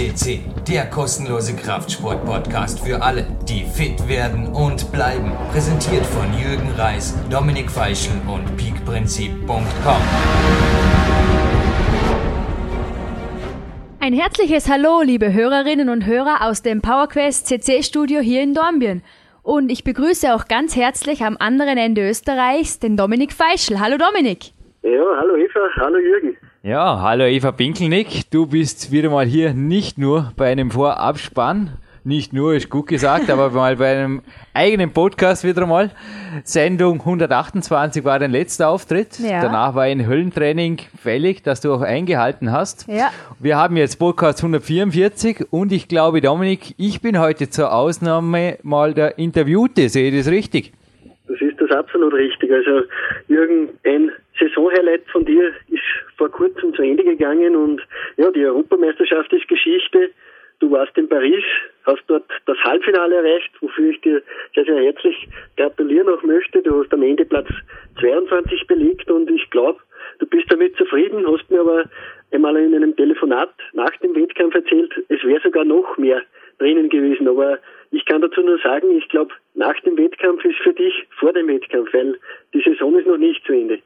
FCC, der kostenlose Kraftsport-Podcast für alle, die fit werden und bleiben. Präsentiert von Jürgen Reis, Dominik Feischl und peakprinzip.com. Ein herzliches Hallo, liebe Hörerinnen und Hörer aus dem PowerQuest CC Studio hier in Dornbirn. Und ich begrüße auch ganz herzlich am anderen Ende Österreichs den Dominik Feischl. Hallo Dominik. Ja, hallo Eva, hallo Jürgen. Ja, hallo Eva Pinkelnick. Du bist wieder mal hier nicht nur bei einem Vorabspann, nicht nur ist gut gesagt, aber mal bei einem eigenen Podcast wieder mal. Sendung 128 war dein letzter Auftritt. Ja. Danach war ein Höllentraining fällig, das du auch eingehalten hast. Ja. Wir haben jetzt Podcast 144 und ich glaube, Dominik, ich bin heute zur Ausnahme mal der Interviewte. Sehe ich das richtig? Das ist das absolut richtig. Also Jürgen, ein Saisonhighlight von dir ist vor kurzem zu Ende gegangen und ja, die Europameisterschaft ist Geschichte. Du warst in Paris, hast dort das Halbfinale erreicht, wofür ich dir sehr, sehr herzlich gratulieren auch möchte. Du hast am Ende Platz 22 belegt und ich glaube, du bist damit zufrieden, hast mir aber einmal in einem Telefonat nach dem Wettkampf erzählt, es wäre sogar noch mehr drinnen gewesen. Aber ich kann dazu nur sagen, ich glaube, nach dem Wettkampf ist für dich vor dem Wettkampf, weil die Saison ist noch nicht zu Ende.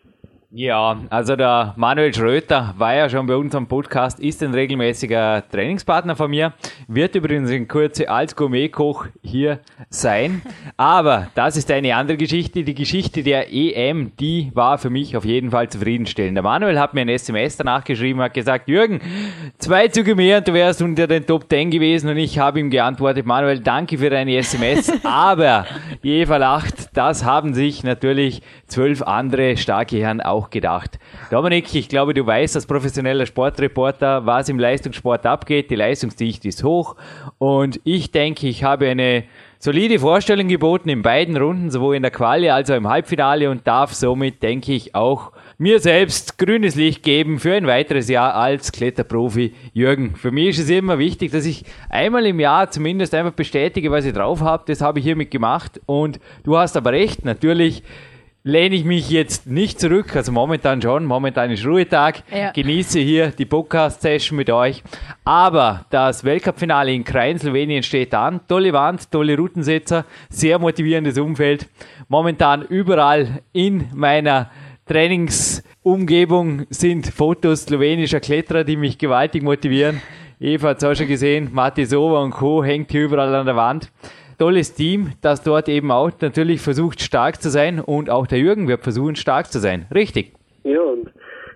Ja, also der Manuel Schröter war ja schon bei unserem Podcast, ist ein regelmäßiger Trainingspartner von mir, wird übrigens in Kurze als Gourmetkoch hier sein. Aber das ist eine andere Geschichte. Die Geschichte der EM, die war für mich auf jeden Fall zufriedenstellend. Der Manuel hat mir ein SMS danach geschrieben, hat gesagt, Jürgen, zwei Züge mehr und du wärst unter den Top 10 gewesen und ich habe ihm geantwortet, Manuel, danke für deine SMS, aber die Eva lacht, das haben sich natürlich zwölf andere starke Herren auch auch gedacht. Dominik, ich glaube, du weißt als professioneller Sportreporter, was im Leistungssport abgeht. Die Leistungsdichte ist hoch und ich denke, ich habe eine solide Vorstellung geboten in beiden Runden, sowohl in der Quali als auch im Halbfinale und darf somit, denke ich, auch mir selbst grünes Licht geben für ein weiteres Jahr als Kletterprofi. Jürgen, für mich ist es immer wichtig, dass ich einmal im Jahr zumindest einfach bestätige, was ich drauf habe. Das habe ich hiermit gemacht und du hast aber recht, natürlich lehne ich mich jetzt nicht zurück, also momentan schon, momentan ist Ruhetag, ja. genieße hier die Podcast-Session mit euch. Aber das Weltcup-Finale in Krain, Slowenien steht an. Tolle Wand, tolle Routensetzer, sehr motivierendes Umfeld. Momentan überall in meiner Trainingsumgebung sind Fotos slowenischer Kletterer, die mich gewaltig motivieren. Eva hat es auch schon gesehen, Mati Sova und Co. hängt hier überall an der Wand tolles Team, das dort eben auch natürlich versucht stark zu sein und auch der Jürgen wird versuchen stark zu sein. Richtig. Ja, und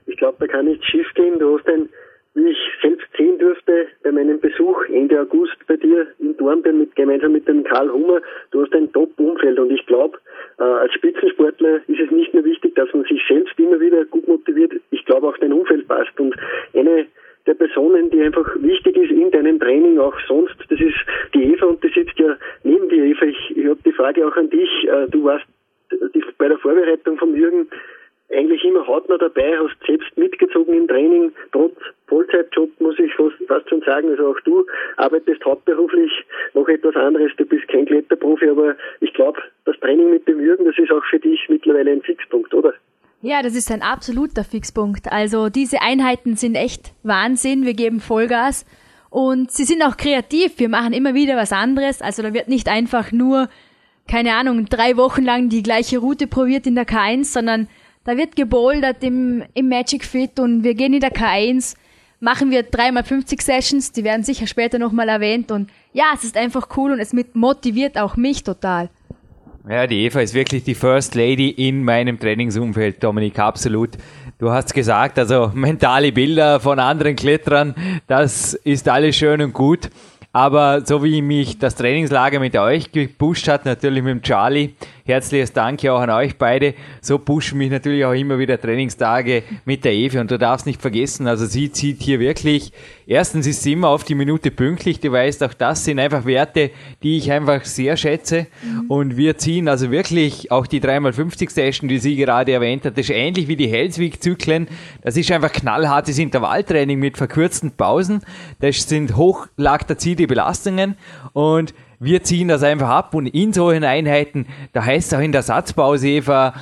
ich glaube, da kann nichts schief gehen. Du hast ein, wie ich selbst sehen durfte bei meinem Besuch Ende August bei dir in Dornbirn mit, gemeinsam mit dem Karl Hummer, du hast ein Top-Umfeld und ich glaube, äh, als Spitzensportler ist es nicht nur wichtig, dass man sich selbst immer wieder gut motiviert. Ich glaube auch dein Umfeld passt und eine der Personen, die einfach wichtig ist in deinem Training, auch sonst. Das ist die Eva und die sitzt ja neben dir, Eva. Ich, ich habe die Frage auch an dich. Äh, du warst bei der Vorbereitung vom Jürgen eigentlich immer hautnah dabei, hast selbst mitgezogen im Training, trotz Vollzeitjob muss ich fast schon sagen, also auch du arbeitest hauptberuflich noch etwas anderes, du bist kein Kletterprofi, aber ich glaube, das Training mit dem Jürgen, das ist auch für dich mittlerweile ein Fixpunkt, oder? Ja, das ist ein absoluter Fixpunkt. Also diese Einheiten sind echt Wahnsinn. Wir geben Vollgas und sie sind auch kreativ. Wir machen immer wieder was anderes. Also da wird nicht einfach nur, keine Ahnung, drei Wochen lang die gleiche Route probiert in der K1, sondern da wird gebouldert im, im Magic Fit und wir gehen in der K1, machen wir dreimal 50 Sessions, die werden sicher später nochmal erwähnt und ja, es ist einfach cool und es motiviert auch mich total. Ja, die Eva ist wirklich die First Lady in meinem Trainingsumfeld, Dominik, absolut. Du hast gesagt, also mentale Bilder von anderen Kletterern, das ist alles schön und gut. Aber so wie mich das Trainingslager mit euch gepusht hat, natürlich mit dem Charlie, herzliches Dank auch an euch beide. So pushen mich natürlich auch immer wieder Trainingstage mit der Evi. Und du darfst nicht vergessen, also sie zieht hier wirklich, erstens ist sie immer auf die Minute pünktlich. Du weißt, auch das sind einfach Werte, die ich einfach sehr schätze. Mhm. Und wir ziehen also wirklich auch die 3x50 Session, die sie gerade erwähnt hat. Das ist ähnlich wie die Hellswig-Zyklen. Das ist einfach knallhartes Intervalltraining mit verkürzten Pausen. Das sind hochlaktazierte Belastungen und wir ziehen das einfach ab und in solchen Einheiten, da heißt es auch in der Satzpause, Eva,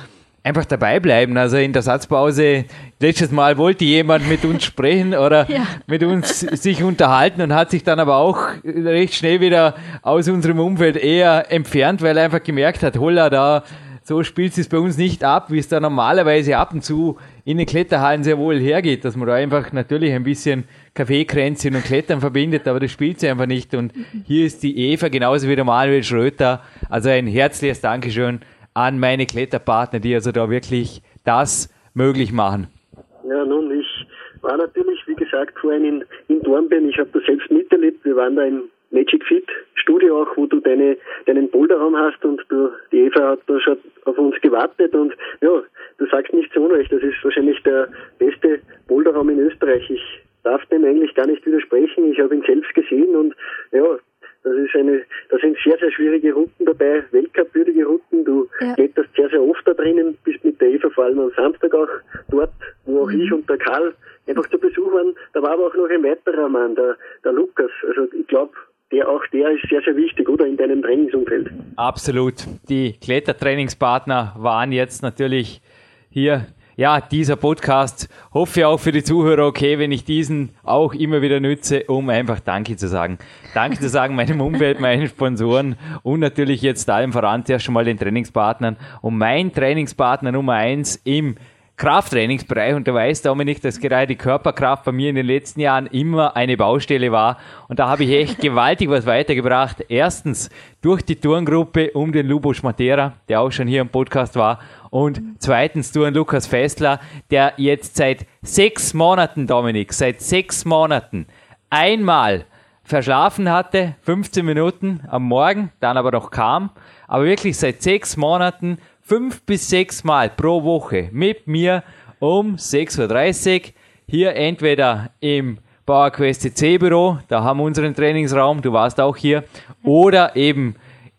einfach dabei bleiben. Also in der Satzpause, letztes Mal wollte jemand mit uns sprechen oder ja. mit uns sich unterhalten und hat sich dann aber auch recht schnell wieder aus unserem Umfeld eher entfernt, weil er einfach gemerkt hat, holla, da so spielt es bei uns nicht ab, wie es da normalerweise ab und zu in den Kletterhallen sehr wohl hergeht, dass man da einfach natürlich ein bisschen Kaffeekränzchen und Klettern verbindet, aber das spielt sie einfach nicht. Und hier ist die Eva genauso wie der Manuel Schröter. Also ein herzliches Dankeschön an meine Kletterpartner, die also da wirklich das möglich machen. Ja, nun, ich war natürlich, wie gesagt, vorhin in, in Dornbirn. Ich habe das selbst miterlebt. Wir waren da im Magic Fit Studio auch, wo du deine, deinen Boulderraum hast und du, die Eva hat da schon auf uns gewartet und ja, du sagst nicht zu Unrecht, das ist wahrscheinlich der beste Boulderraum in Österreich. Ich darf dem eigentlich gar nicht widersprechen. Ich habe ihn selbst gesehen und ja, das ist eine, da sind sehr, sehr schwierige Routen dabei, Weltcup-würdige Routen. Du ja. kletterst sehr, sehr oft da drinnen, bist mit der Eva vor allem am Samstag auch dort, wo auch mhm. ich und der Karl einfach zu Besuch waren. Da war aber auch noch ein weiterer Mann, der, der Lukas. Also ich glaube, der auch der ist sehr, sehr wichtig, oder? In deinem Trainingsumfeld. Absolut. Die Klettertrainingspartner waren jetzt natürlich hier ja, dieser Podcast hoffe auch für die Zuhörer okay, wenn ich diesen auch immer wieder nütze, um einfach Danke zu sagen. Danke zu sagen meinem Umwelt, meinen Sponsoren und natürlich jetzt allem voran zuerst schon mal den Trainingspartnern. Und mein Trainingspartner Nummer eins im Krafttrainingsbereich. Und du weißt, Dominik, dass gerade die Körperkraft bei mir in den letzten Jahren immer eine Baustelle war. Und da habe ich echt gewaltig was weitergebracht. Erstens durch die Turngruppe um den Lubos Matera, der auch schon hier im Podcast war. Und zweitens durch Lukas Fessler, der jetzt seit sechs Monaten, Dominik, seit sechs Monaten einmal verschlafen hatte, 15 Minuten am Morgen, dann aber noch kam, aber wirklich seit sechs Monaten fünf bis sechs Mal pro Woche mit mir um 6.30 Uhr hier entweder im PowerQuest C Büro, da haben wir unseren Trainingsraum, du warst auch hier, oder eben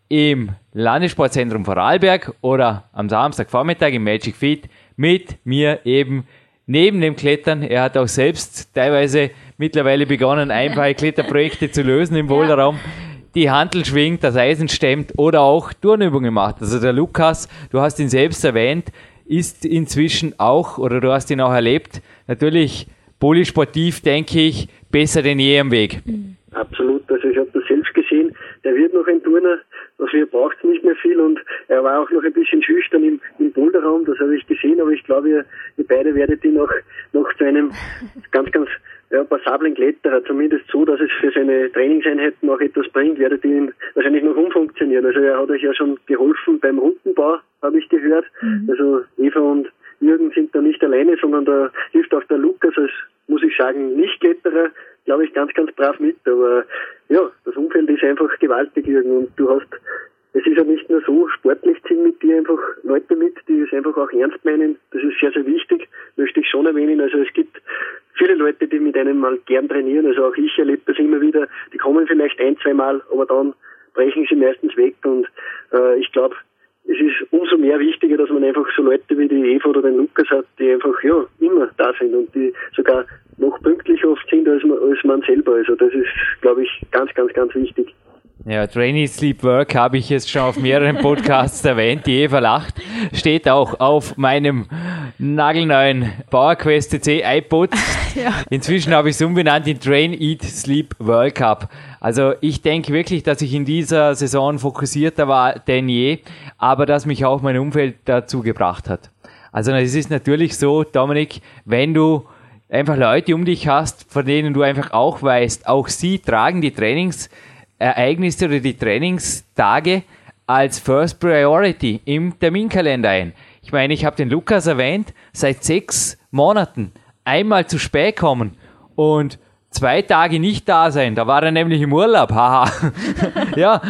im Landessportzentrum Vorarlberg oder am Samstagvormittag im Magic Fit mit mir eben neben dem Klettern. Er hat auch selbst teilweise mittlerweile begonnen, einfache Kletterprojekte zu lösen im Boulderraum die Handel schwingt, das Eisen stemmt oder auch Turnübungen macht. Also der Lukas, du hast ihn selbst erwähnt, ist inzwischen auch, oder du hast ihn auch erlebt, natürlich polysportiv, denke ich, besser denn je am Weg. Absolut, also ich habe das selbst gesehen. Der wird noch ein Turner, dafür braucht es nicht mehr viel und er war auch noch ein bisschen schüchtern im, im Boulderraum, das habe ich gesehen, aber ich glaube, ihr, ihr beide werdet ihn noch, noch zu einem ganz, ganz ja, passablen Kletterer, zumindest so, dass es für seine Trainingseinheiten auch etwas bringt, werdet ihr ihn wahrscheinlich noch umfunktionieren. Also er hat euch ja schon geholfen beim Rundenbau, habe ich gehört. Mhm. Also Eva und Jürgen sind da nicht alleine, sondern da hilft auch der Lukas als, muss ich sagen, Nicht-Kletterer, glaube ich, ganz, ganz brav mit. Aber ja, das Umfeld ist einfach gewaltig, Jürgen. Und du hast es ist ja nicht nur so, sportlich ziehen mit dir einfach Leute mit, die es einfach auch ernst meinen. Das ist sehr, sehr wichtig, möchte ich schon erwähnen. Also es gibt viele Leute, die mit einem mal gern trainieren. Also auch ich erlebe das immer wieder. Die kommen vielleicht ein, zwei Mal, aber dann brechen sie meistens weg. Und äh, ich glaube, es ist umso mehr wichtiger, dass man einfach so Leute wie die Eva oder den Lukas hat, die einfach ja immer da sind und die sogar noch pünktlicher oft sind als man, als man selber. Also das ist, glaube ich, ganz, ganz, ganz wichtig. Ja, Trainee Sleep Work habe ich jetzt schon auf mehreren Podcasts erwähnt. Die Eva lacht. Steht auch auf meinem nagelneuen PowerQuest C iPod. Ja. Inzwischen habe ich es umbenannt in Train, Eat, Sleep World Cup. Also ich denke wirklich, dass ich in dieser Saison fokussierter war denn je, aber dass mich auch mein Umfeld dazu gebracht hat. Also es ist natürlich so, Dominik, wenn du einfach Leute um dich hast, von denen du einfach auch weißt, auch sie tragen die Trainings Ereignisse oder die Trainingstage als First Priority im Terminkalender ein. Ich meine, ich habe den Lukas erwähnt, seit sechs Monaten einmal zu spät kommen und zwei Tage nicht da sein. Da war er nämlich im Urlaub, haha. ja,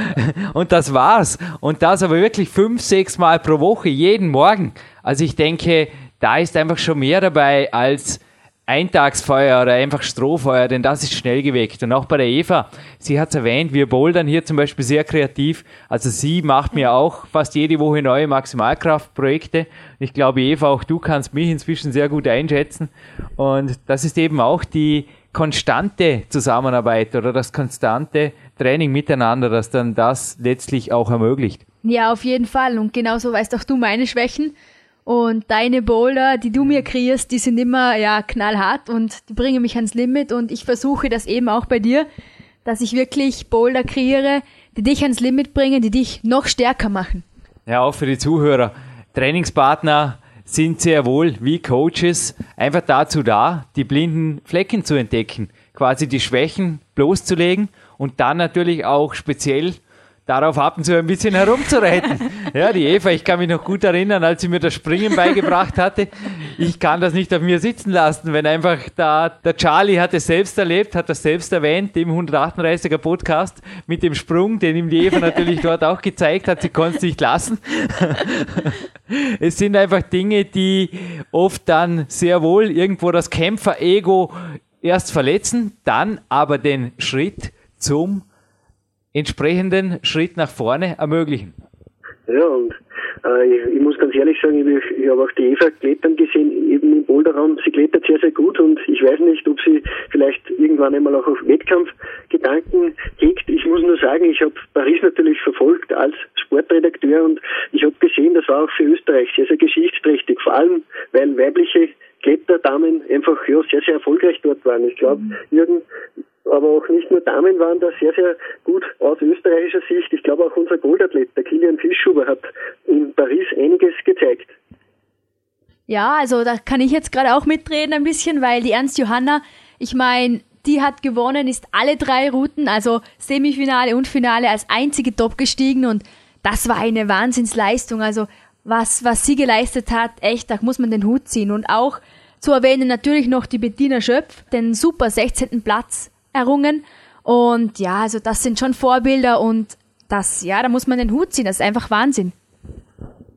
und das war's. Und das aber wirklich fünf, sechs Mal pro Woche, jeden Morgen. Also ich denke, da ist einfach schon mehr dabei als Eintagsfeuer oder einfach Strohfeuer, denn das ist schnell geweckt. Und auch bei der Eva, sie hat es erwähnt, wir bouldern hier zum Beispiel sehr kreativ. Also sie macht mir auch fast jede Woche neue Maximalkraftprojekte. Ich glaube, Eva, auch du kannst mich inzwischen sehr gut einschätzen. Und das ist eben auch die konstante Zusammenarbeit oder das konstante Training miteinander, das dann das letztlich auch ermöglicht. Ja, auf jeden Fall. Und genauso weißt auch du meine Schwächen. Und deine Boulder, die du mir kreierst, die sind immer ja knallhart und die bringen mich ans Limit und ich versuche das eben auch bei dir, dass ich wirklich Boulder kreiere, die dich ans Limit bringen, die dich noch stärker machen. Ja, auch für die Zuhörer. Trainingspartner sind sehr wohl wie Coaches einfach dazu da, die blinden Flecken zu entdecken, quasi die Schwächen bloßzulegen und dann natürlich auch speziell darauf und zu ein bisschen herumzureiten. Ja, die Eva, ich kann mich noch gut erinnern, als sie mir das Springen beigebracht hatte. Ich kann das nicht auf mir sitzen lassen, wenn einfach da, der Charlie hat es selbst erlebt, hat das selbst erwähnt im 138er Podcast mit dem Sprung, den ihm die Eva natürlich dort auch gezeigt hat, sie konnte es nicht lassen. Es sind einfach Dinge, die oft dann sehr wohl irgendwo das Kämpfer-Ego erst verletzen, dann aber den Schritt zum entsprechenden Schritt nach vorne ermöglichen. Ja, und äh, ich, ich, muss ganz ehrlich sagen, ich, ich habe auch die Eva klettern gesehen, eben im Boulderraum. Sie klettert sehr, sehr gut und ich weiß nicht, ob sie vielleicht irgendwann einmal auch auf Wettkampfgedanken hegt. Ich muss nur sagen, ich habe Paris natürlich verfolgt als Sportredakteur und ich habe gesehen, das war auch für Österreich sehr, sehr geschichtsträchtig, vor allem weil weibliche Kletterdamen einfach ja, sehr, sehr erfolgreich dort waren. Ich glaube, mhm. Jürgen, aber auch nicht nur Damen waren da sehr, sehr gut aus österreichischer Sicht. Ich glaube auch unser Goldathlet, der Kilian Fischhuber, hat in Paris einiges gezeigt. Ja, also da kann ich jetzt gerade auch mitreden ein bisschen, weil die Ernst Johanna, ich meine, die hat gewonnen, ist alle drei Routen, also Semifinale und Finale als einzige Top gestiegen und das war eine Wahnsinnsleistung. Also was, was sie geleistet hat, echt, da muss man den Hut ziehen. Und auch zu erwähnen natürlich noch die Bettina Schöpf, den super 16. Platz errungen. Und ja, also das sind schon Vorbilder und das, ja, da muss man den Hut ziehen. Das ist einfach Wahnsinn.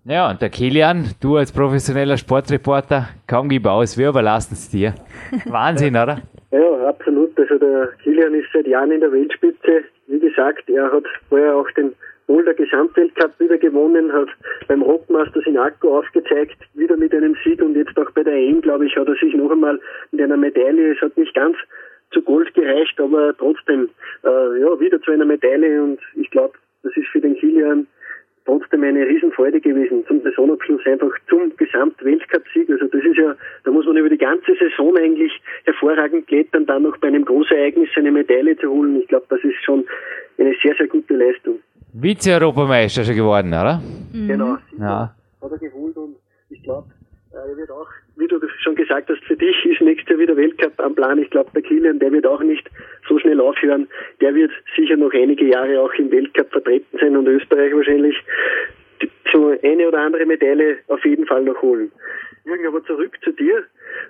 Ja, und der Kilian, du als professioneller Sportreporter, kaum gib aus, wir überlassen es dir. Wahnsinn, oder? Ja, absolut. Also der Kilian ist seit Jahren in der Weltspitze. Wie gesagt, er hat vorher auch den Boulder Gesamtweltcup wieder gewonnen, hat beim Rockmasters in Akko aufgezeigt, wieder mit einem Sieg und jetzt auch bei der EM, glaube ich, hat er sich noch einmal mit einer Medaille, es hat nicht ganz zu Gold gereicht, aber trotzdem äh, ja wieder zu einer Medaille und ich glaube, das ist für den Kilian trotzdem eine Riesenfreude gewesen zum Saisonabschluss einfach zum Gesamtweltcup-Sieg. Also das ist ja, da muss man über die ganze Saison eigentlich hervorragend klettern, dann noch bei einem Großereignis eine Medaille zu holen. Ich glaube, das ist schon eine sehr, sehr gute Leistung. Vize-Europameister schon geworden, oder? Mhm. Genau. Ja. Hat er geholt und ich glaube, er wird auch wie du schon gesagt hast, für dich ist nächstes Jahr wieder Weltcup am Plan. Ich glaube, der Kilian, der wird auch nicht so schnell aufhören. Der wird sicher noch einige Jahre auch im Weltcup vertreten sein und Österreich wahrscheinlich so eine oder andere Medaille auf jeden Fall noch holen. Jürgen, aber zurück zu dir.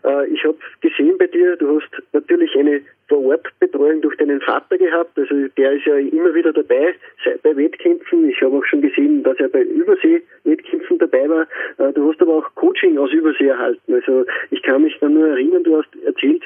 Äh, ich habe gesehen bei dir, du hast natürlich eine Vor-Ort-Betreuung durch deinen Vater gehabt. Also der ist ja immer wieder dabei bei Wettkämpfen. Ich habe auch schon gesehen, dass er bei Übersee-Wettkämpfen war. Äh, du hast aber auch Coaching aus Übersee erhalten. Also ich kann mich dann nur erinnern, du hast erzählt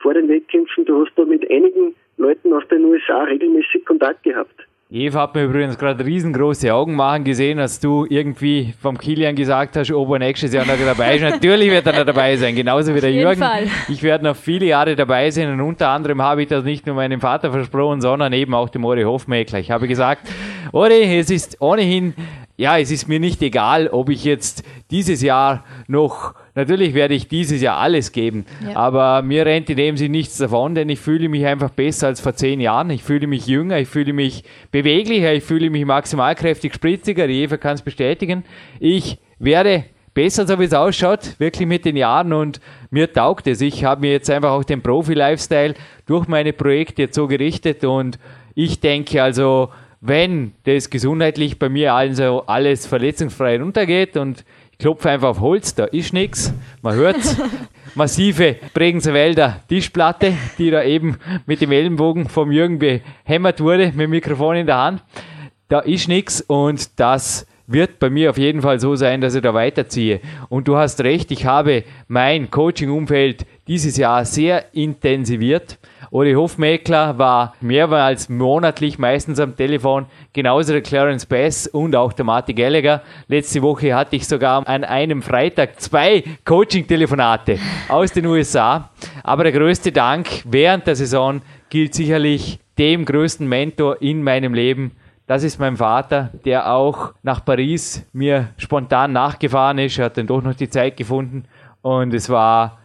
vor den Wettkämpfen, du hast da mit einigen Leuten aus den USA regelmäßig Kontakt gehabt. Eva hat mir übrigens gerade riesengroße Augen machen gesehen, als du irgendwie vom Kilian gesagt hast, ob er nächstes Jahr noch dabei ist. Natürlich wird er noch dabei sein, genauso wie der Jürgen. Fall. Ich werde noch viele Jahre dabei sein und unter anderem habe ich das nicht nur meinem Vater versprochen, sondern eben auch dem Ori Hofmeckler. Ich habe gesagt, Ori, es ist ohnehin, ja, es ist mir nicht egal, ob ich jetzt dieses Jahr noch Natürlich werde ich dieses Jahr alles geben, ja. aber mir rennt in dem Sinne nichts davon, denn ich fühle mich einfach besser als vor zehn Jahren. Ich fühle mich jünger, ich fühle mich beweglicher, ich fühle mich maximalkräftig spritziger. Die Eva kann es bestätigen. Ich werde besser, so wie es ausschaut, wirklich mit den Jahren und mir taugt es. Ich habe mir jetzt einfach auch den Profi-Lifestyle durch meine Projekte jetzt so gerichtet und ich denke also, wenn das gesundheitlich bei mir also alles verletzungsfrei runtergeht und klopfe einfach auf Holz, da ist nichts. Man hört massive Bregenzer Wälder Tischplatte, die da eben mit dem Ellenbogen vom Jürgen behämmert wurde, mit dem Mikrofon in der Hand. Da ist nichts und das wird bei mir auf jeden Fall so sein, dass ich da weiterziehe. Und du hast recht, ich habe mein Coaching-Umfeld dieses Jahr sehr intensiviert. Uli Hofmeckler war mehrmals monatlich meistens am Telefon, genauso der Clarence Bass und auch der Marty Gallagher. Letzte Woche hatte ich sogar an einem Freitag zwei Coaching-Telefonate aus den USA. Aber der größte Dank während der Saison gilt sicherlich dem größten Mentor in meinem Leben, das ist mein Vater, der auch nach Paris mir spontan nachgefahren ist. Er hat dann doch noch die Zeit gefunden. Und es war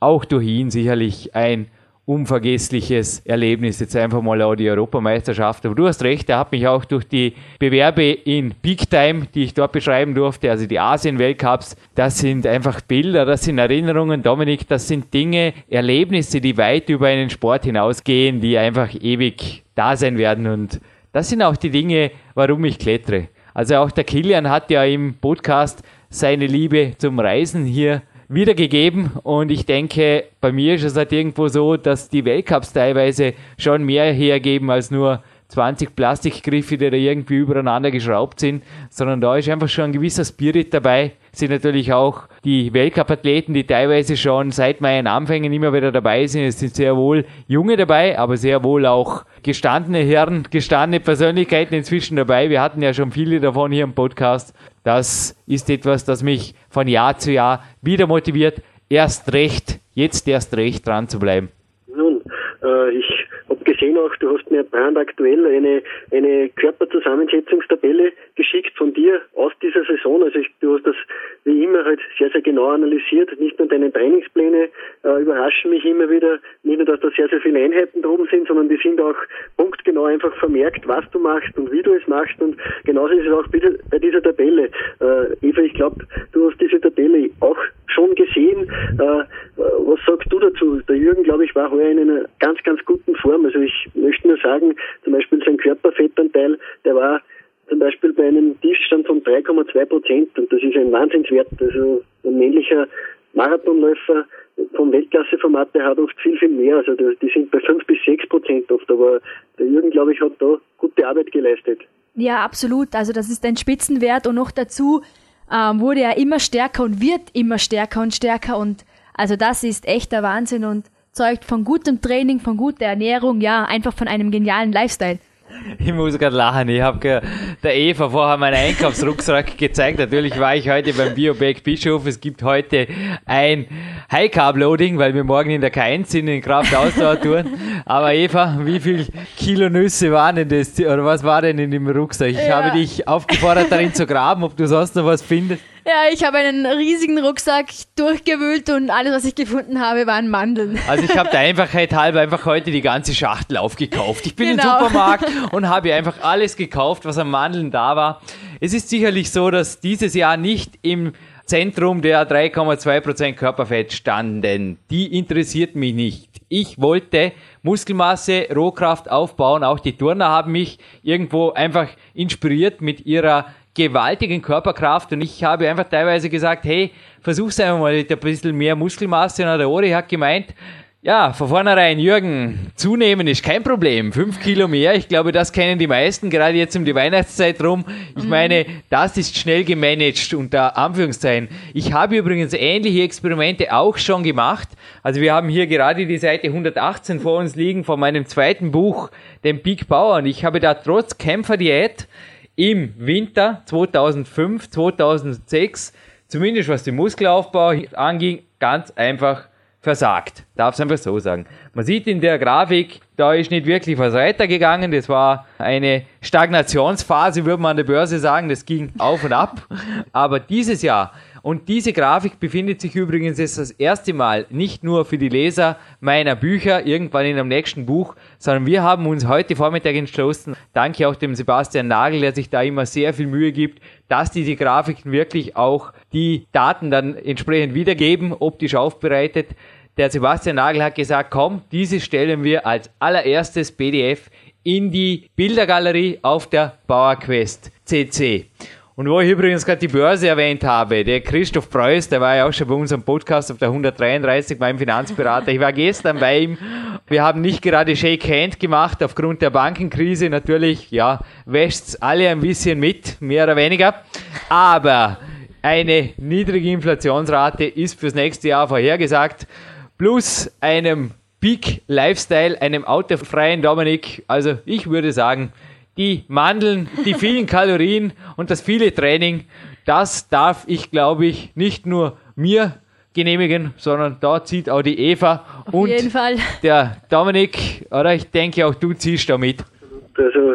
auch durch ihn sicherlich ein unvergessliches Erlebnis. Jetzt einfach mal auch die Europameisterschaft. Aber du hast recht, er hat mich auch durch die Bewerbe in Big Time, die ich dort beschreiben durfte, also die Asien-Weltcups, das sind einfach Bilder, das sind Erinnerungen, Dominik, das sind Dinge, Erlebnisse, die weit über einen Sport hinausgehen, die einfach ewig da sein werden. Und das sind auch die Dinge, warum ich klettere. Also auch der Kilian hat ja im Podcast seine Liebe zum Reisen hier wiedergegeben. Und ich denke, bei mir ist es halt irgendwo so, dass die Weltcups teilweise schon mehr hergeben als nur 20 Plastikgriffe, die da irgendwie übereinander geschraubt sind, sondern da ist einfach schon ein gewisser Spirit dabei. Sind natürlich auch die Weltcup-Athleten, die teilweise schon seit meinen Anfängen immer wieder dabei sind. Es sind sehr wohl junge dabei, aber sehr wohl auch gestandene Herren, gestandene Persönlichkeiten inzwischen dabei. Wir hatten ja schon viele davon hier im Podcast. Das ist etwas, das mich von Jahr zu Jahr wieder motiviert, erst recht, jetzt erst recht dran zu bleiben. Nun, äh, ich gesehen auch, du hast mir brandaktuell eine, eine Körperzusammensetzungstabelle geschickt von dir aus dieser Saison. Also ich, du hast das wie immer halt sehr, sehr genau analysiert. Nicht nur deine Trainingspläne äh, überraschen mich immer wieder, nicht nur, dass da sehr, sehr viele Einheiten drum sind, sondern die sind auch punktgenau einfach vermerkt, was du machst und wie du es machst. Und genauso ist es auch bei dieser Tabelle. Äh, Eva, ich glaube, du hast diese Tabelle auch schon gesehen. Äh, was sagst du dazu? Der Jürgen, glaube ich, war heuer in einer ganz, ganz guten Form. Also ich möchte nur sagen, zum Beispiel sein Körperfettanteil, der war zum Beispiel bei einem Tiefstand von 3,2 Prozent und das ist ein Wahnsinnswert. Also ein männlicher Marathonläufer vom Weltklasseformat, der hat oft viel, viel mehr. Also die sind bei 5 bis 6 Prozent oft, aber der Jürgen, glaube ich, hat da gute Arbeit geleistet. Ja, absolut. Also das ist ein Spitzenwert und noch dazu ähm, wurde er immer stärker und wird immer stärker und stärker und also das ist echter Wahnsinn und zeugt von gutem Training, von guter Ernährung, ja, einfach von einem genialen Lifestyle. Ich muss gerade lachen. Ich habe der Eva vorher meinen Einkaufsrucksack gezeigt. Natürlich war ich heute beim Bioback Bischof. Es gibt heute ein High Carb Loading, weil wir morgen in der K1 sind, in Kraft Ausdauertouren. Aber Eva, wie viel Kilo Nüsse waren denn das? Oder was war denn in dem Rucksack? Ich ja. habe dich aufgefordert, darin zu graben, ob du sonst noch was findest. Ja, ich habe einen riesigen Rucksack durchgewühlt und alles, was ich gefunden habe, waren Mandeln. Also ich habe der Einfachheit halber einfach heute die ganze Schachtel aufgekauft. Ich bin genau. im Supermarkt und habe einfach alles gekauft, was an Mandeln da war. Es ist sicherlich so, dass dieses Jahr nicht im Zentrum der 3,2% Körperfett standen. Die interessiert mich nicht. Ich wollte Muskelmasse, Rohkraft aufbauen. Auch die Turner haben mich irgendwo einfach inspiriert mit ihrer gewaltigen Körperkraft und ich habe einfach teilweise gesagt, hey, versuch's einfach mal mit ein bisschen mehr Muskelmasse und der Ori hat gemeint, ja, von vornherein, Jürgen, zunehmen ist kein Problem. Fünf Kilo mehr, ich glaube, das kennen die meisten, gerade jetzt um die Weihnachtszeit rum. Ich mhm. meine, das ist schnell gemanagt, unter Anführungszeichen. Ich habe übrigens ähnliche Experimente auch schon gemacht. Also wir haben hier gerade die Seite 118 vor uns liegen von meinem zweiten Buch, dem Big Bauer. Und ich habe da trotz Kämpferdiät im Winter 2005, 2006, zumindest was den Muskelaufbau anging, ganz einfach versagt. Darf es einfach so sagen. Man sieht in der Grafik, da ist nicht wirklich was weitergegangen. Das war eine Stagnationsphase, würde man an der Börse sagen. Das ging auf und ab. Aber dieses Jahr und diese Grafik befindet sich übrigens jetzt das erste Mal nicht nur für die Leser meiner Bücher, irgendwann in einem nächsten Buch, sondern wir haben uns heute Vormittag entschlossen, danke auch dem Sebastian Nagel, der sich da immer sehr viel Mühe gibt, dass diese Grafiken wirklich auch die Daten dann entsprechend wiedergeben, optisch aufbereitet. Der Sebastian Nagel hat gesagt, komm, diese stellen wir als allererstes PDF in die Bildergalerie auf der PowerQuest CC. Und wo ich übrigens gerade die Börse erwähnt habe, der Christoph Preuß, der war ja auch schon bei unserem Podcast auf der 133, meinem Finanzberater. Ich war gestern bei ihm. Wir haben nicht gerade Shake Hand gemacht aufgrund der Bankenkrise. Natürlich, ja, wäscht's alle ein bisschen mit, mehr oder weniger. Aber eine niedrige Inflationsrate ist fürs nächste Jahr vorhergesagt. Plus einem Peak Lifestyle, einem autofreien Dominik. Also ich würde sagen, die Mandeln, die vielen Kalorien und das viele Training, das darf ich, glaube ich, nicht nur mir genehmigen, sondern da zieht auch die Eva Auf und der Dominik, oder ich denke auch du ziehst da mit. Also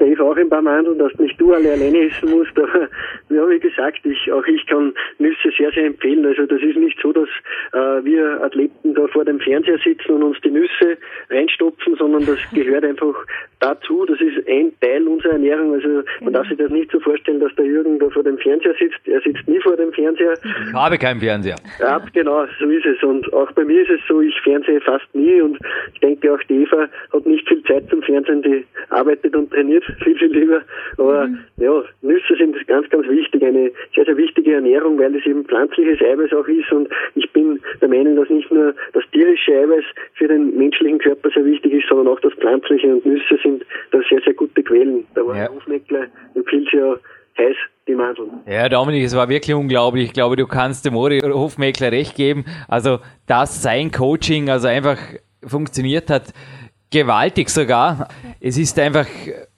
der Eva auch ein paar Mandeln, dass nicht du alle alleine essen musst. Aber ja, wie gesagt, ich, auch ich kann Nüsse sehr, sehr empfehlen. Also das ist nicht so, dass äh, wir Athleten da vor dem Fernseher sitzen und uns die Nüsse reinstopfen, sondern das gehört einfach dazu. Das ist ein Teil unserer Ernährung. Also man genau. darf sich das nicht so vorstellen, dass der Jürgen da vor dem Fernseher sitzt. Er sitzt nie vor dem Fernseher. Ich habe keinen Fernseher. Ja, genau, so ist es. Und auch bei mir ist es so, ich fernsehe fast nie und ich denke auch die Eva hat nicht viel Zeit zum Fernsehen, die arbeitet und trainiert viel, lieber. Aber mhm. ja, Nüsse sind ganz, ganz wichtig, eine sehr, sehr wichtige Ernährung, weil es eben pflanzliches Eiweiß auch ist und ich bin der Meinung, dass nicht nur das tierische Eiweiß für den menschlichen Körper sehr wichtig ist, sondern auch das pflanzliche und Nüsse sind da sehr, sehr gute Quellen. Da war ja. Hofmeckler empfiehlt ja heiß die Mandeln. Ja, Dominik, es war wirklich unglaublich. Ich glaube, du kannst dem Ori Hofmeckler recht geben. Also, dass sein Coaching also einfach funktioniert hat, gewaltig sogar. Es ist einfach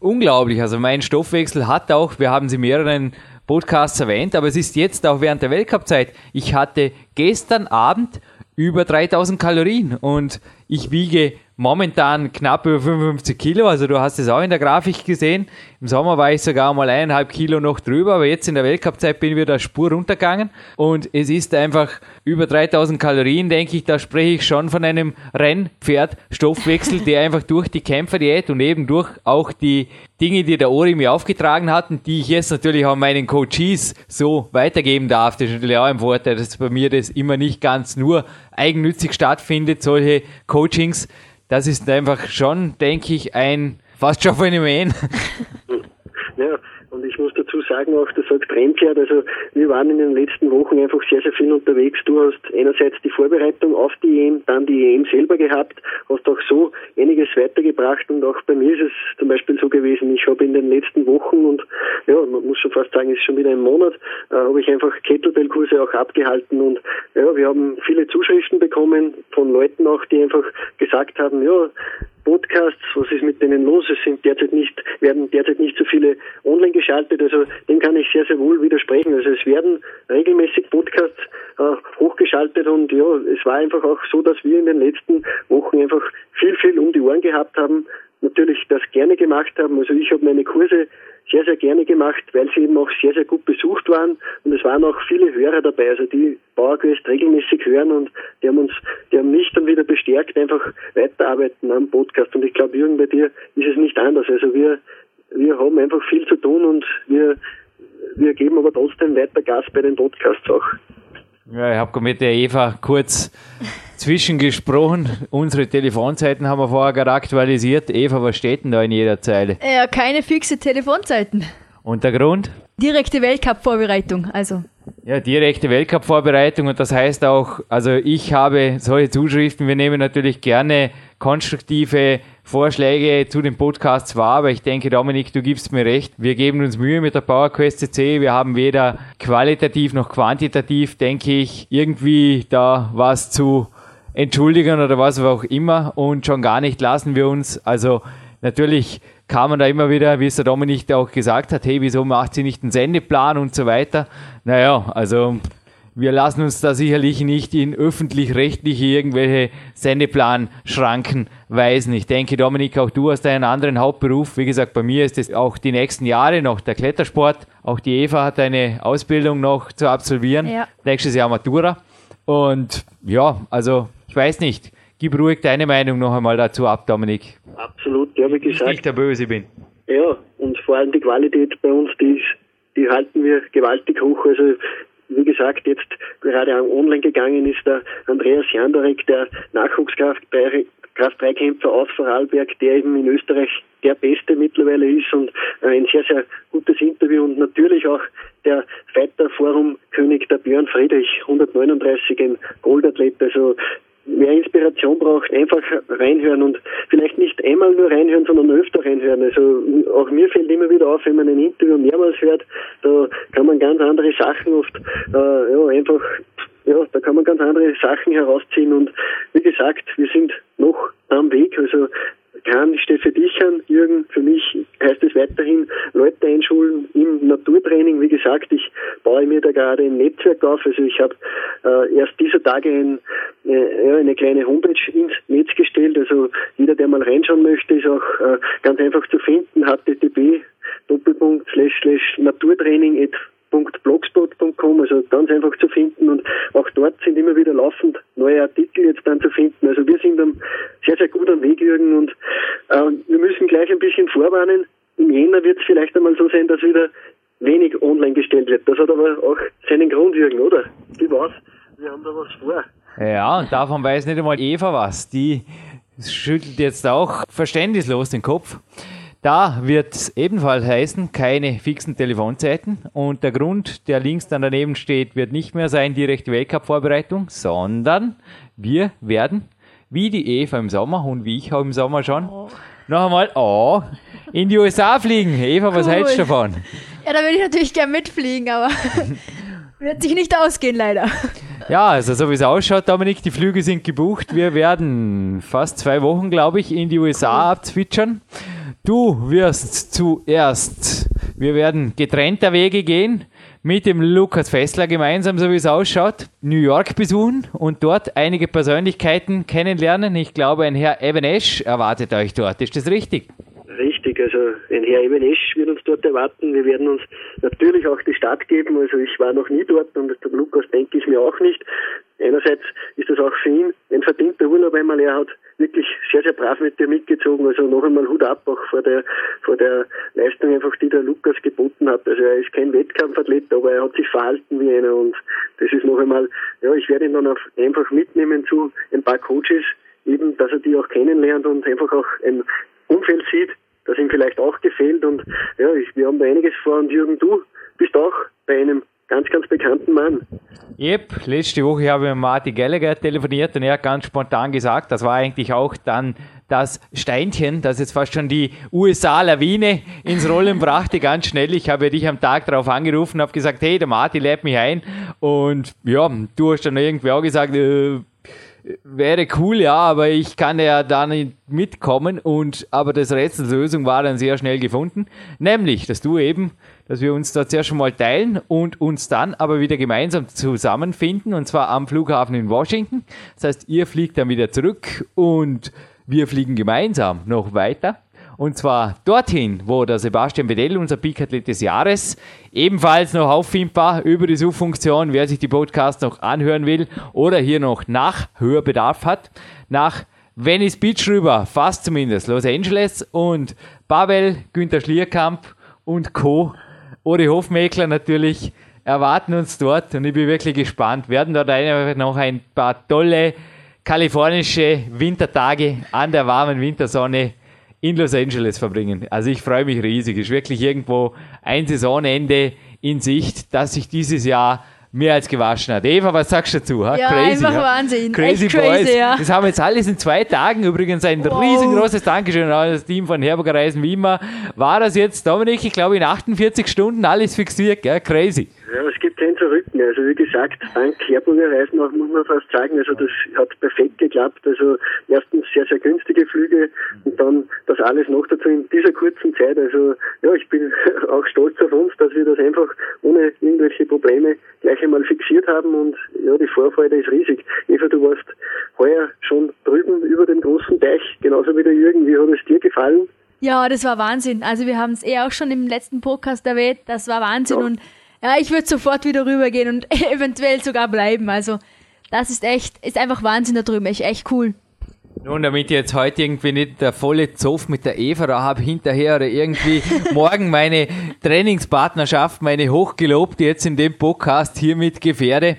unglaublich. Also mein Stoffwechsel hat auch, wir haben sie mehreren Podcasts erwähnt, aber es ist jetzt auch während der Weltcup-Zeit. Ich hatte gestern Abend über 3000 Kalorien und ich wiege momentan knapp über 55 Kilo, also du hast es auch in der Grafik gesehen. Im Sommer war ich sogar mal eineinhalb Kilo noch drüber, aber jetzt in der Weltcup-Zeit bin ich wieder Spur runtergegangen und es ist einfach über 3000 Kalorien, denke ich, da spreche ich schon von einem Rennpferd-Stoffwechsel, der einfach durch die Kämpferdiät und eben durch auch die Dinge, die der Ori mir aufgetragen hat und die ich jetzt natürlich auch meinen Coaches so weitergeben darf. Das ist natürlich auch ein Vorteil, dass bei mir das immer nicht ganz nur eigennützig stattfindet, solche Coachings, das ist einfach schon, denke ich, ein fast schon Phänomen. Ja, und ich muss dazu sagen, auch das sagt Rennpferd, also wir waren in den letzten Wochen einfach sehr, sehr viel unterwegs. Du hast einerseits die Vorbereitung auf die EM, dann die EM selber gehabt, hast auch so einiges weitergebracht und auch bei mir ist es zum Beispiel so gewesen, ich habe in den letzten Wochen und ja, man muss schon fast sagen, es ist schon wieder ein Monat, äh, habe ich einfach Kettlebell-Kurse auch abgehalten und ja, wir haben viele Zuschriften bekommen von Leuten auch, die einfach gesagt haben, ja, Podcasts, was ist mit denen los? Es sind derzeit nicht, werden derzeit nicht so viele online geschaltet. Also dem kann ich sehr, sehr wohl widersprechen. Also es werden regelmäßig Podcasts äh, hochgeschaltet und ja, es war einfach auch so, dass wir in den letzten Wochen einfach viel, viel um die Ohren gehabt haben. Natürlich das gerne gemacht haben. Also ich habe meine Kurse sehr, sehr gerne gemacht, weil sie eben auch sehr, sehr gut besucht waren. Und es waren auch viele Hörer dabei, also die PowerQuest regelmäßig hören und die haben uns, die haben mich dann wieder bestärkt, einfach weiterarbeiten am Podcast. Und ich glaube, Jürgen, bei dir ist es nicht anders. Also wir, wir haben einfach viel zu tun und wir, wir geben aber trotzdem weiter Gas bei den Podcasts auch. Ja, ich habe mit der Eva kurz zwischengesprochen. Unsere Telefonzeiten haben wir vorher aktualisiert. Eva, was steht denn da in jeder Zeile? Ja, keine fixe Telefonzeiten. Und der Grund? Direkte Weltcup-Vorbereitung, also. Ja, direkte Weltcup-Vorbereitung und das heißt auch, also ich habe solche Zuschriften, wir nehmen natürlich gerne konstruktive Vorschläge zu den Podcasts wahr, aber ich denke, Dominik, du gibst mir recht. Wir geben uns Mühe mit der PowerQuest CC. Wir haben weder qualitativ noch quantitativ, denke ich, irgendwie da was zu entschuldigen oder was auch immer und schon gar nicht lassen wir uns. Also natürlich kam man da immer wieder, wie es der Dominik auch gesagt hat, hey, wieso macht sie nicht einen Sendeplan und so weiter. Naja, also wir lassen uns da sicherlich nicht in öffentlich-rechtliche irgendwelche Sendeplan-Schranken weisen. Ich denke, Dominik, auch du hast einen anderen Hauptberuf. Wie gesagt, bei mir ist es auch die nächsten Jahre noch der Klettersport. Auch die Eva hat eine Ausbildung noch zu absolvieren. Ja. Nächstes Jahr Matura. Und ja, also ich weiß nicht. Gib ruhig deine Meinung noch einmal dazu ab, Dominik. Absolut, ja, wie gesagt. Ich der Böse bin. Ja, und vor allem die Qualität bei uns, die, ist, die halten wir gewaltig hoch. Also, wie gesagt, jetzt gerade online gegangen ist der Andreas Jandorek, der Nachwuchskraft-Dreikämpfer aus Vorarlberg, der eben in Österreich der Beste mittlerweile ist und ein sehr, sehr gutes Interview und natürlich auch der Fighter Forum König der Björn Friedrich, 139, ein Goldathlet, also wer Inspiration braucht, einfach reinhören und vielleicht nicht einmal nur reinhören, sondern öfter reinhören. Also auch mir fällt immer wieder auf, wenn man ein Interview mehrmals hört, da kann man ganz andere Sachen oft äh, ja, einfach ja, da kann man ganz andere Sachen herausziehen und wie gesagt, wir sind noch am Weg. Also kann, dich an, Jürgen. Für mich heißt es weiterhin Leute einschulen im Naturtraining. Wie gesagt, ich baue mir da gerade ein Netzwerk auf. Also ich habe äh, erst dieser Tage ein äh, eine kleine Homepage ins Netz gestellt. Also jeder, der mal reinschauen möchte, ist auch äh, ganz einfach zu finden. http Doppelpunkt slash slash Naturtraining blogspot.com, also ganz einfach zu finden und auch dort sind immer wieder laufend neue Artikel jetzt dann zu finden. Also wir sind am sehr, sehr gut am Weg, Jürgen, und äh, wir müssen gleich ein bisschen vorwarnen. Im Jänner wird es vielleicht einmal so sein, dass wieder wenig online gestellt wird. Das hat aber auch seinen Grund, Jürgen, oder? Wie war's? Wir haben da was vor. Ja, und davon weiß nicht einmal Eva was. Die schüttelt jetzt auch verständnislos den Kopf. Da wird es ebenfalls heißen, keine fixen Telefonzeiten. Und der Grund, der links dann daneben steht, wird nicht mehr sein, direkte Weltcup-Vorbereitung, sondern wir werden, wie die Eva im Sommer und wie ich auch im Sommer schon, oh. noch einmal oh, in die USA fliegen. Eva, was cool. hältst du davon? Ja, da würde ich natürlich gerne mitfliegen, aber wird sich nicht ausgehen, leider. Ja, also so wie es ausschaut, Dominik, die Flüge sind gebucht. Wir werden fast zwei Wochen, glaube ich, in die USA abzwitschern. Du wirst zuerst, wir werden getrennter Wege gehen, mit dem Lukas Fessler gemeinsam, so wie es ausschaut, New York besuchen und dort einige Persönlichkeiten kennenlernen. Ich glaube, ein Herr Evan Esch erwartet euch dort. Ist das richtig? Also ein Herr Evan Esch wird uns dort erwarten. Wir werden uns natürlich auch die Stadt geben. Also ich war noch nie dort und der Lukas denke ich mir auch nicht. Einerseits ist das auch für ihn ein verdienter Urlaub, einmal er hat wirklich sehr, sehr brav mit dir mitgezogen. Also noch einmal Hut ab auch vor der, vor der Leistung einfach, die der Lukas geboten hat. Also er ist kein Wettkampfathlet, aber er hat sich verhalten wie einer und das ist noch einmal, ja, ich werde ihn dann auf, einfach mitnehmen zu ein paar Coaches, eben, dass er die auch kennenlernt und einfach auch ein Umfeld sieht, das ihm vielleicht auch gefällt und ja, ich, wir haben da einiges vor und Jürgen, du bist auch bei einem ganz, ganz bekannten Mann. Yep, letzte Woche habe ich mit Marty Gallagher telefoniert und er hat ganz spontan gesagt, das war eigentlich auch dann das Steinchen, das jetzt fast schon die USA-Lawine ins Rollen brachte, ganz schnell. Ich habe dich am Tag darauf angerufen, habe gesagt, hey, der Marty lädt mich ein und ja, du hast dann irgendwie auch gesagt, äh, wäre cool, ja, aber ich kann ja da nicht mitkommen und aber das Rätselslösung war dann sehr schnell gefunden, nämlich, dass du eben, dass wir uns da zuerst schon mal teilen und uns dann aber wieder gemeinsam zusammenfinden und zwar am Flughafen in Washington. Das heißt, ihr fliegt dann wieder zurück und wir fliegen gemeinsam noch weiter und zwar dorthin, wo der Sebastian Bedell, unser Peak-Athlet des Jahres, ebenfalls noch auffindbar über die Suchfunktion, wer sich die Podcasts noch anhören will oder hier noch Nachhörbedarf hat, nach Venice Beach rüber, fast zumindest, Los Angeles und Pavel, Günter Schlierkamp und Co. Ori Hofmeckler natürlich erwarten uns dort und ich bin wirklich gespannt. Werden dort noch ein paar tolle kalifornische Wintertage an der warmen Wintersonne in Los Angeles verbringen. Also ich freue mich riesig. Es ist wirklich irgendwo ein Saisonende in Sicht, dass sich dieses Jahr mehr als gewaschen hat. Eva, was sagst du dazu? Ha? Ja, crazy, einfach ha? Wahnsinn. Crazy, Echt crazy Boys. Ja. Das haben wir jetzt alles in zwei Tagen. Übrigens ein wow. riesengroßes Dankeschön an das Team von Herburger Reisen wie immer. War das jetzt, Dominik, ich glaube in 48 Stunden alles fixiert, gell? Crazy. Ja, es gibt kein Zurück mehr. Also wie gesagt, dank Herburger Reisen auch, muss man fast sagen, also das hat perfekt geklappt. Also erstens sehr, sehr günstige Flüge und dann das alles noch dazu in dieser kurzen Zeit. Also ja, ich bin auch stolz auf uns, dass wir das einfach ohne irgendwelche Probleme gleich einmal fixiert haben und ja, die Vorfreude ist riesig. Eva, du warst heuer schon drüben über den großen Teich, genauso wie der Jürgen. Wie hat es dir gefallen? Ja, das war Wahnsinn. Also wir haben es eh auch schon im letzten Podcast erwähnt. Das war Wahnsinn ja. und ja, ich würde sofort wieder rübergehen und eventuell sogar bleiben. Also, das ist echt, ist einfach Wahnsinn da drüben. Echt, echt cool. Nun, damit ich jetzt heute irgendwie nicht der volle Zoff mit der Eva da habe hinterher oder irgendwie morgen meine Trainingspartnerschaft, meine hochgelobte jetzt in dem Podcast hiermit gefährde.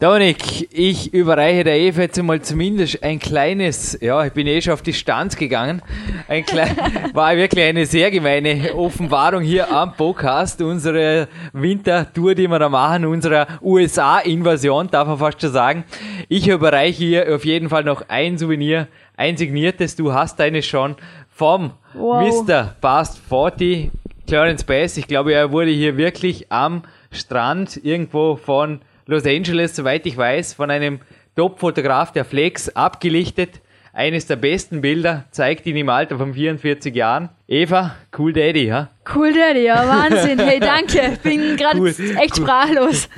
Dominik, ich überreiche der Eva jetzt mal zumindest ein kleines, ja, ich bin eh schon auf die Stanz gegangen. Ein klein, war wirklich eine sehr gemeine Offenbarung hier am Podcast, unsere Wintertour, die wir da machen, unserer USA-Invasion, darf man fast schon sagen. Ich überreiche hier auf jeden Fall noch ein Souvenir ein signiertes, du hast deine schon vom wow. Mr. Past 40, Clarence Bass. Ich glaube, er wurde hier wirklich am Strand irgendwo von Los Angeles, soweit ich weiß, von einem Top-Fotograf der Flex abgelichtet. Eines der besten Bilder, zeigt ihn im Alter von 44 Jahren. Eva, cool Daddy, ja? Cool Daddy, ja, Wahnsinn. Hey, danke. Bin gerade cool, echt cool. sprachlos.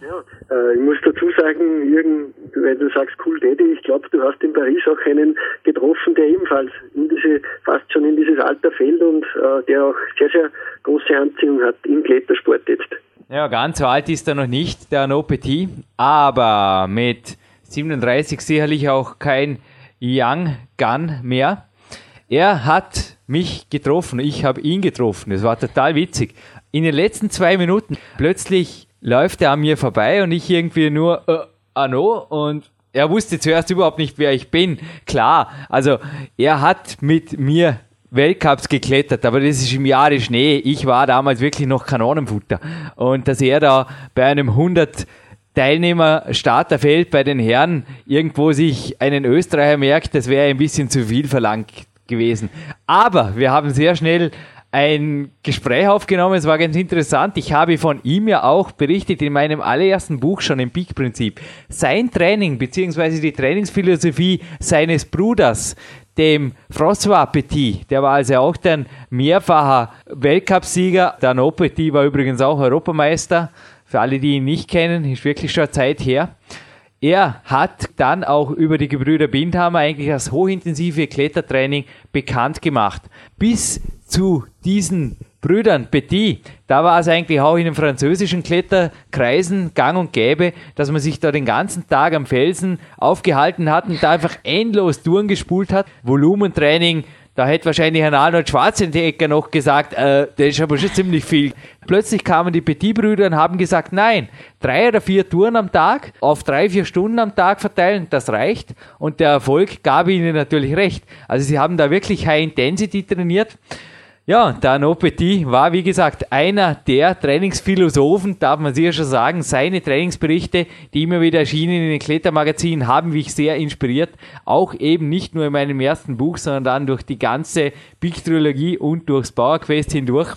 Ja, Äh, ich muss dazu sagen, Jürgen, du sagst Cool Daddy, ich glaube, du hast in Paris auch einen getroffen, der ebenfalls in diese, fast schon in dieses Alter fällt und äh, der auch sehr, sehr große Anziehung hat im Klettersport jetzt. Ja, ganz so alt ist er noch nicht, der No Petit, aber mit 37 sicherlich auch kein Young Gun mehr. Er hat mich getroffen, ich habe ihn getroffen. Es war total witzig. In den letzten zwei Minuten plötzlich läuft er an mir vorbei und ich irgendwie nur, äh, Anno und er wusste zuerst überhaupt nicht, wer ich bin. Klar, also er hat mit mir Weltcups geklettert, aber das ist im Jahre Schnee. Ich war damals wirklich noch Kanonenfutter. Und dass er da bei einem 100 Teilnehmer Starterfeld bei den Herren irgendwo sich einen Österreicher merkt, das wäre ein bisschen zu viel verlangt gewesen. Aber wir haben sehr schnell ein Gespräch aufgenommen. Es war ganz interessant. Ich habe von ihm ja auch berichtet in meinem allerersten Buch schon im Peak-Prinzip. Sein Training beziehungsweise die Trainingsphilosophie seines Bruders, dem François Petit, der war also auch dann mehrfacher Weltcupsieger. Der No Petit war übrigens auch Europameister. Für alle, die ihn nicht kennen, ist wirklich schon Zeit her. Er hat dann auch über die Gebrüder Bindhammer eigentlich das hochintensive Klettertraining bekannt gemacht. Bis zu diesen Brüdern Petit, da war es eigentlich auch in den französischen Kletterkreisen gang und gäbe, dass man sich da den ganzen Tag am Felsen aufgehalten hat und da einfach endlos Touren gespult hat. Volumentraining, da hätte wahrscheinlich ein Arnold Schwarzenegger noch gesagt, äh, das ist aber schon ziemlich viel. Plötzlich kamen die Petit-Brüder und haben gesagt, nein, drei oder vier Touren am Tag, auf drei, vier Stunden am Tag verteilen, das reicht. Und der Erfolg gab ihnen natürlich recht. Also sie haben da wirklich High Intensity trainiert. Ja, der No war, wie gesagt, einer der Trainingsphilosophen, darf man sicher schon sagen. Seine Trainingsberichte, die immer wieder erschienen in den Klettermagazinen, haben mich sehr inspiriert. Auch eben nicht nur in meinem ersten Buch, sondern dann durch die ganze Big Trilogie und durchs Power Quest hindurch.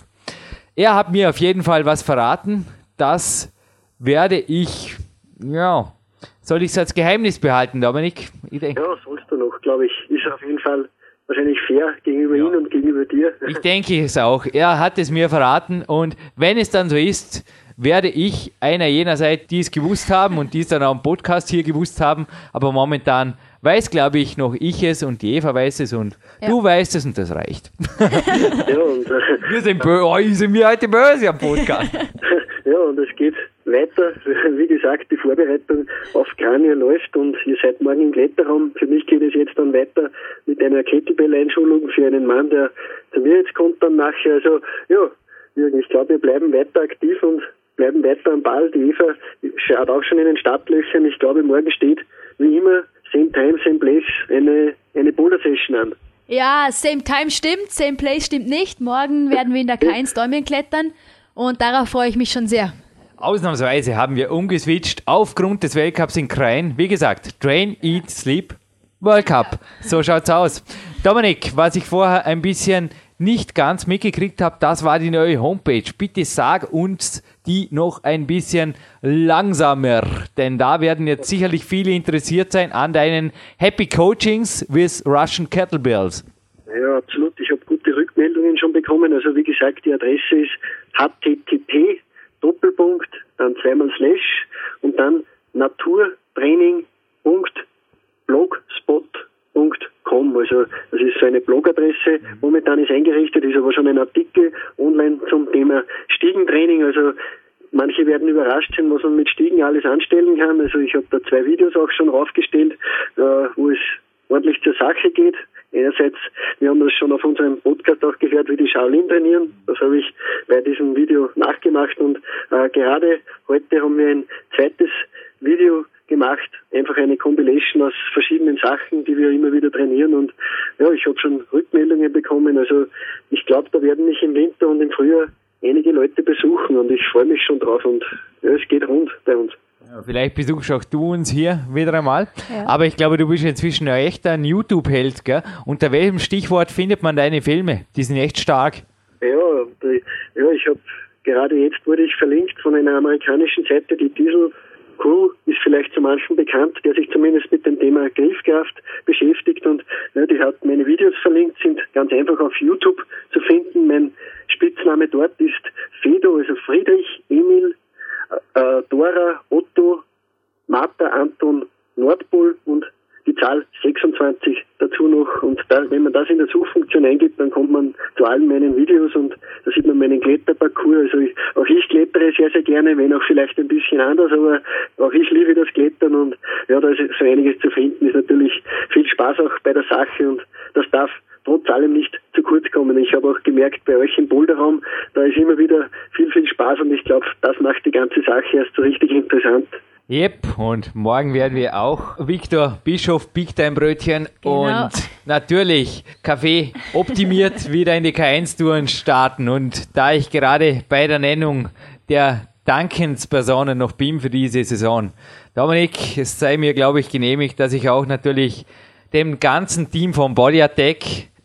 Er hat mir auf jeden Fall was verraten. Das werde ich, ja, soll ich es als Geheimnis behalten, Dominik? Ich denke. Ja, sollst du noch, glaube ich. Ist auf jeden Fall wahrscheinlich fair gegenüber ja. ihm und gegenüber dir. Ich denke es auch. Er hat es mir verraten und wenn es dann so ist, werde ich einer jener sein, die es gewusst haben und die es dann auch im Podcast hier gewusst haben, aber momentan weiß, glaube ich, noch ich es und die Eva weiß es und ja. du weißt es und das reicht. ja, und, äh, wir sind böse, oh, sind wir heute böse am Podcast. ja, und es geht weiter. Wie gesagt, die Vorbereitung auf Kranie läuft und ihr seid morgen im Kletterraum. Für mich geht es jetzt dann weiter mit einer Kettlebell-Einschulung für einen Mann, der zu mir jetzt kommt dann nachher. Also, ja, ich glaube, wir bleiben weiter aktiv und bleiben weiter am Ball. Die Eva schaut auch schon in den Startlöchern. Ich glaube, morgen steht, wie immer, same time, same place, eine, eine Boulder-Session an. Ja, same time stimmt, same place stimmt nicht. Morgen werden wir in der Keins Däumchen klettern und darauf freue ich mich schon sehr. Ausnahmsweise haben wir umgeswitcht aufgrund des Weltcups in Krain. Wie gesagt, Train, Eat, Sleep, World Cup. So schaut's aus. Dominik, was ich vorher ein bisschen nicht ganz mitgekriegt habe, das war die neue Homepage. Bitte sag uns die noch ein bisschen langsamer, denn da werden jetzt sicherlich viele interessiert sein an deinen Happy Coachings with Russian Kettlebells. Ja, absolut. Ich habe gute Rückmeldungen schon bekommen. Also wie gesagt, die Adresse ist http Doppelpunkt, dann zweimal Slash und dann naturtraining.blogspot.com. Also das ist so eine Blogadresse. Momentan ist eingerichtet, ist aber schon ein Artikel online zum Thema Stiegentraining. Also manche werden überrascht sein, was man mit Stiegen alles anstellen kann. Also ich habe da zwei Videos auch schon raufgestellt, äh, wo es ordentlich zur Sache geht. Einerseits, wir haben das schon auf unserem Podcast auch gehört, wie die Shaolin trainieren. Das habe ich bei diesem Video nachgemacht und äh, gerade heute haben wir ein zweites Video gemacht, einfach eine Compilation aus verschiedenen Sachen, die wir immer wieder trainieren und ja, ich habe schon Rückmeldungen bekommen. Also ich glaube, da werden mich im Winter und im Frühjahr einige Leute besuchen und ich freue mich schon drauf und ja, es geht rund bei uns. Vielleicht besuchst auch du uns hier wieder einmal. Ja. Aber ich glaube, du bist inzwischen ein echter YouTube-Held, gell? Unter welchem Stichwort findet man deine Filme? Die sind echt stark. Ja, ja ich habe gerade jetzt wurde ich verlinkt von einer amerikanischen Seite, die Diesel Crew ist vielleicht zu manchen bekannt, der sich zumindest mit dem Thema Griffkraft beschäftigt und ja, die hat meine Videos verlinkt, sind ganz einfach auf YouTube zu finden. Mein Spitzname dort ist Fedo, also Friedrich Emil äh, Dora Otto Martha Anton Nordpol und die Zahl 26 dazu noch. Und da, wenn man das in der Suchfunktion eingibt, dann kommt man zu allen meinen Videos und da sieht man meinen Kletterparcours. Also ich, auch ich klettere sehr, sehr gerne, wenn auch vielleicht ein bisschen anders, aber auch ich liebe das Klettern und ja, da ist so einiges zu finden. Ist natürlich viel Spaß auch bei der Sache und das darf trotz allem nicht zu kurz kommen. Ich habe auch gemerkt, bei euch im Boulderraum, da ist immer wieder viel, viel Spaß und ich glaube, das macht die ganze Sache erst so richtig interessant. Yep, und morgen werden wir auch Viktor Bischof Big Time Brötchen genau. und natürlich Kaffee optimiert wieder in die K1-Touren starten. Und da ich gerade bei der Nennung der Dankenspersonen noch bin für diese Saison, Dominik, es sei mir, glaube ich, genehmigt, dass ich auch natürlich dem ganzen Team von Body Attack,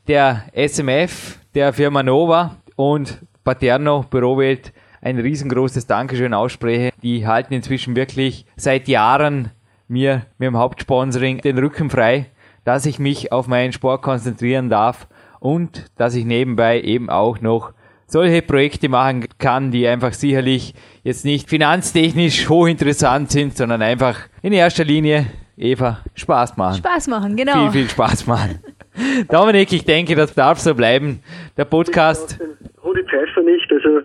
der SMF, der Firma Nova und Paterno Bürowelt ein riesengroßes Dankeschön ausspreche. Die halten inzwischen wirklich seit Jahren mir mit dem Hauptsponsoring den Rücken frei, dass ich mich auf meinen Sport konzentrieren darf und dass ich nebenbei eben auch noch solche Projekte machen kann, die einfach sicherlich jetzt nicht finanztechnisch hochinteressant sind, sondern einfach in erster Linie, Eva, Spaß machen. Spaß machen, genau. Viel, viel Spaß machen. Dominik, ich denke, das darf so bleiben. Der Podcast. Rudi Pfeiffer nicht. Also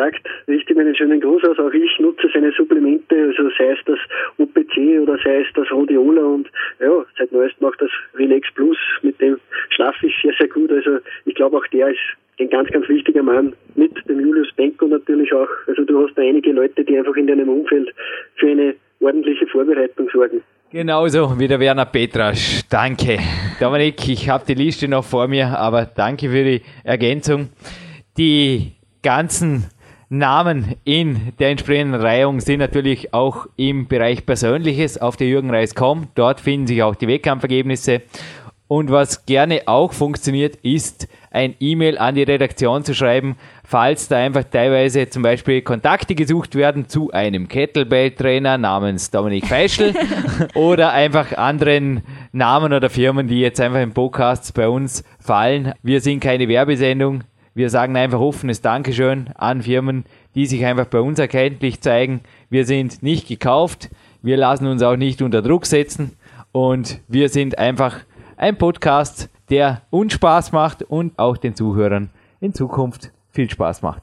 gesagt, richte mir einen schönen Gruß aus. Auch ich nutze seine Supplemente, also sei es das OPC oder sei es das Rhodiola und ja, seit neuestem auch das Relax Plus, mit dem schlafe ich sehr, sehr gut. Also ich glaube auch der ist ein ganz, ganz wichtiger Mann mit dem Julius Benko natürlich auch. Also du hast da einige Leute, die einfach in deinem Umfeld für eine ordentliche Vorbereitung sorgen. Genauso wie der Werner Petrasch. Danke. Dominik, ich habe die Liste noch vor mir, aber danke für die Ergänzung. Die ganzen Namen in der entsprechenden Reihung sind natürlich auch im Bereich Persönliches auf der Jürgenreis.com. Dort finden sich auch die Wettkampfergebnisse. Und was gerne auch funktioniert, ist ein E-Mail an die Redaktion zu schreiben, falls da einfach teilweise zum Beispiel Kontakte gesucht werden zu einem Kettlebell-Trainer namens Dominik Feischl oder einfach anderen Namen oder Firmen, die jetzt einfach im Podcast bei uns fallen. Wir sind keine Werbesendung. Wir sagen einfach offenes Dankeschön an Firmen, die sich einfach bei uns erkenntlich zeigen. Wir sind nicht gekauft. Wir lassen uns auch nicht unter Druck setzen. Und wir sind einfach ein Podcast, der uns Spaß macht und auch den Zuhörern in Zukunft viel Spaß macht.